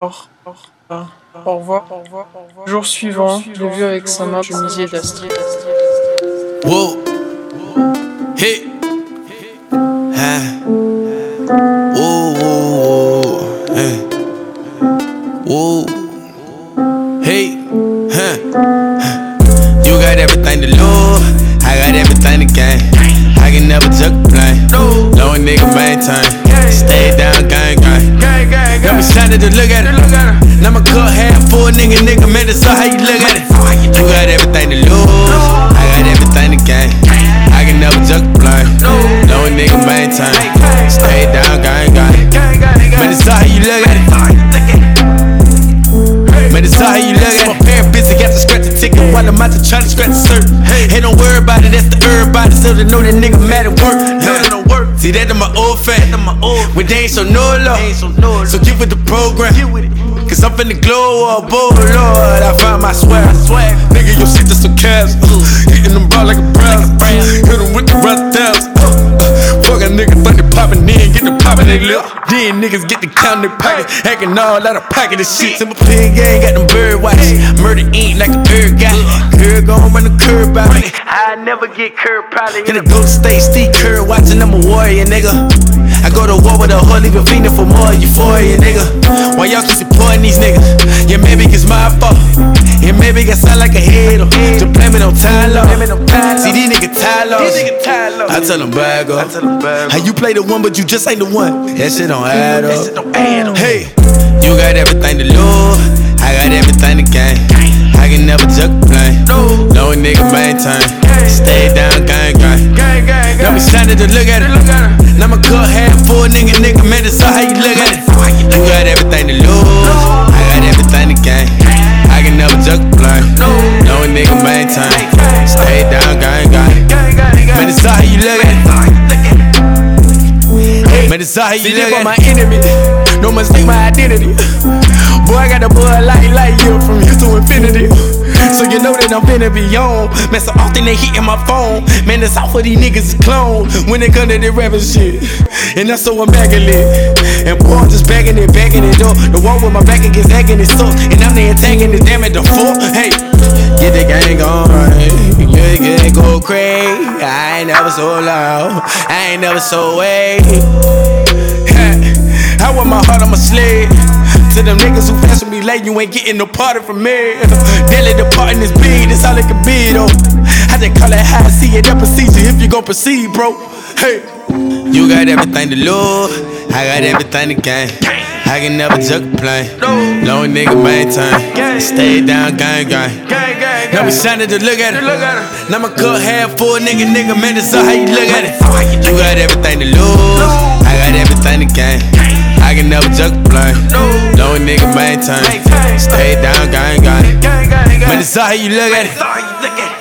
Au revoir. Au revoir. Jour suivant, je l'ai vu avec sa main chemisée d'Astrid. Whoa. Hey. Hey. Whoa. Hey. Huh. You got everything to lose. I got everything to gain. I can never took a blame. No a nigga maintain. Got me look at it. Now my cup half full, nigga, nigga, man, that's all how you look at it. You got everything to lose. I got everything to gain. I can never took a blame. No nigga maintain. Stay down, gang, gang. Man, that's all how you look at it. Man, it's all how you look at it. My parent busy, got to scratch the ticket while I'm out to try to scratch the cert. Hey, don't worry about it, that's the everybody. So they know that nigga mad at work. Know that don't work. See, that in my old fan. When they ain't so no love. So get with the program. Cause I'm finna glow up, oh lord. I find my swag. Nigga, your shit just some cash. Hitting them ball like a brass. Hit them with the rust tabs. Fuck a nigga, think they poppin' in, get the poppin' they lip. Then niggas get the count in their pocket, hacking all out of pocket of shit. Simple pig gang got them bird watch. Murder ain't like a bird. Girl gon' run the curb out me. I never get curb probably. Hit a Golden State, Steve Kerr watching, I'm a warrior, nigga. I go to war with a whole leaving fiending for more euphoria, nigga. Why y'all keep supporting these niggas? Yeah, maybe it's my fault. Yeah, maybe I sound like a hater. Just blame it on Tyler. See, these niggas Tyler. I tell them bag up. How you play the one, but you just ain't the one? That shit don't add up. Hey, you got everything to lose. I got everything to gain. I can never took a nigga maintain. Stay down, gang, gang. Got me standing to look at it. Now my cup half full, nigga, nigga, man, that's all how you look at it. You got everything to lose. I got everything to gain. I can never took a blame. No nigga maintain. Stay down, gang, gang. Man, that's all how you look at it. Man, that's all how you look at my enemy. No mistake my identity. Boy, I got the boy light light year from here to infinity. Know that I'm finna be on. Man, so often they hitting my phone. Man, that's all for these niggas is clone. When they come to the rapping shit. And that's so I'm bagging it. And boy, I'm just bagging it, bagging it up. The wall with my back against hacking it sucks. And I'm there attacking it, damn it, the fuck. Hey, get the gang on. Yeah, it go crazy. I ain't never so loud. I ain't never so way. I want my heart on my sled. To them niggas who fashion me late, you ain't getting no party from me. Daily departing is big, that's all it can be though. I just call it how I see it, that procedure if you gon' proceed, bro. Hey. You got everything to lose, I got everything to gain. I can never took a plane. No nigga maintain. Stay down, gang, gang. Now we shining to look at it. Now my cup half full, nigga, nigga, man, that's all how you look at it. time. Stay down, gang, gang. Man, it's all how you look at it.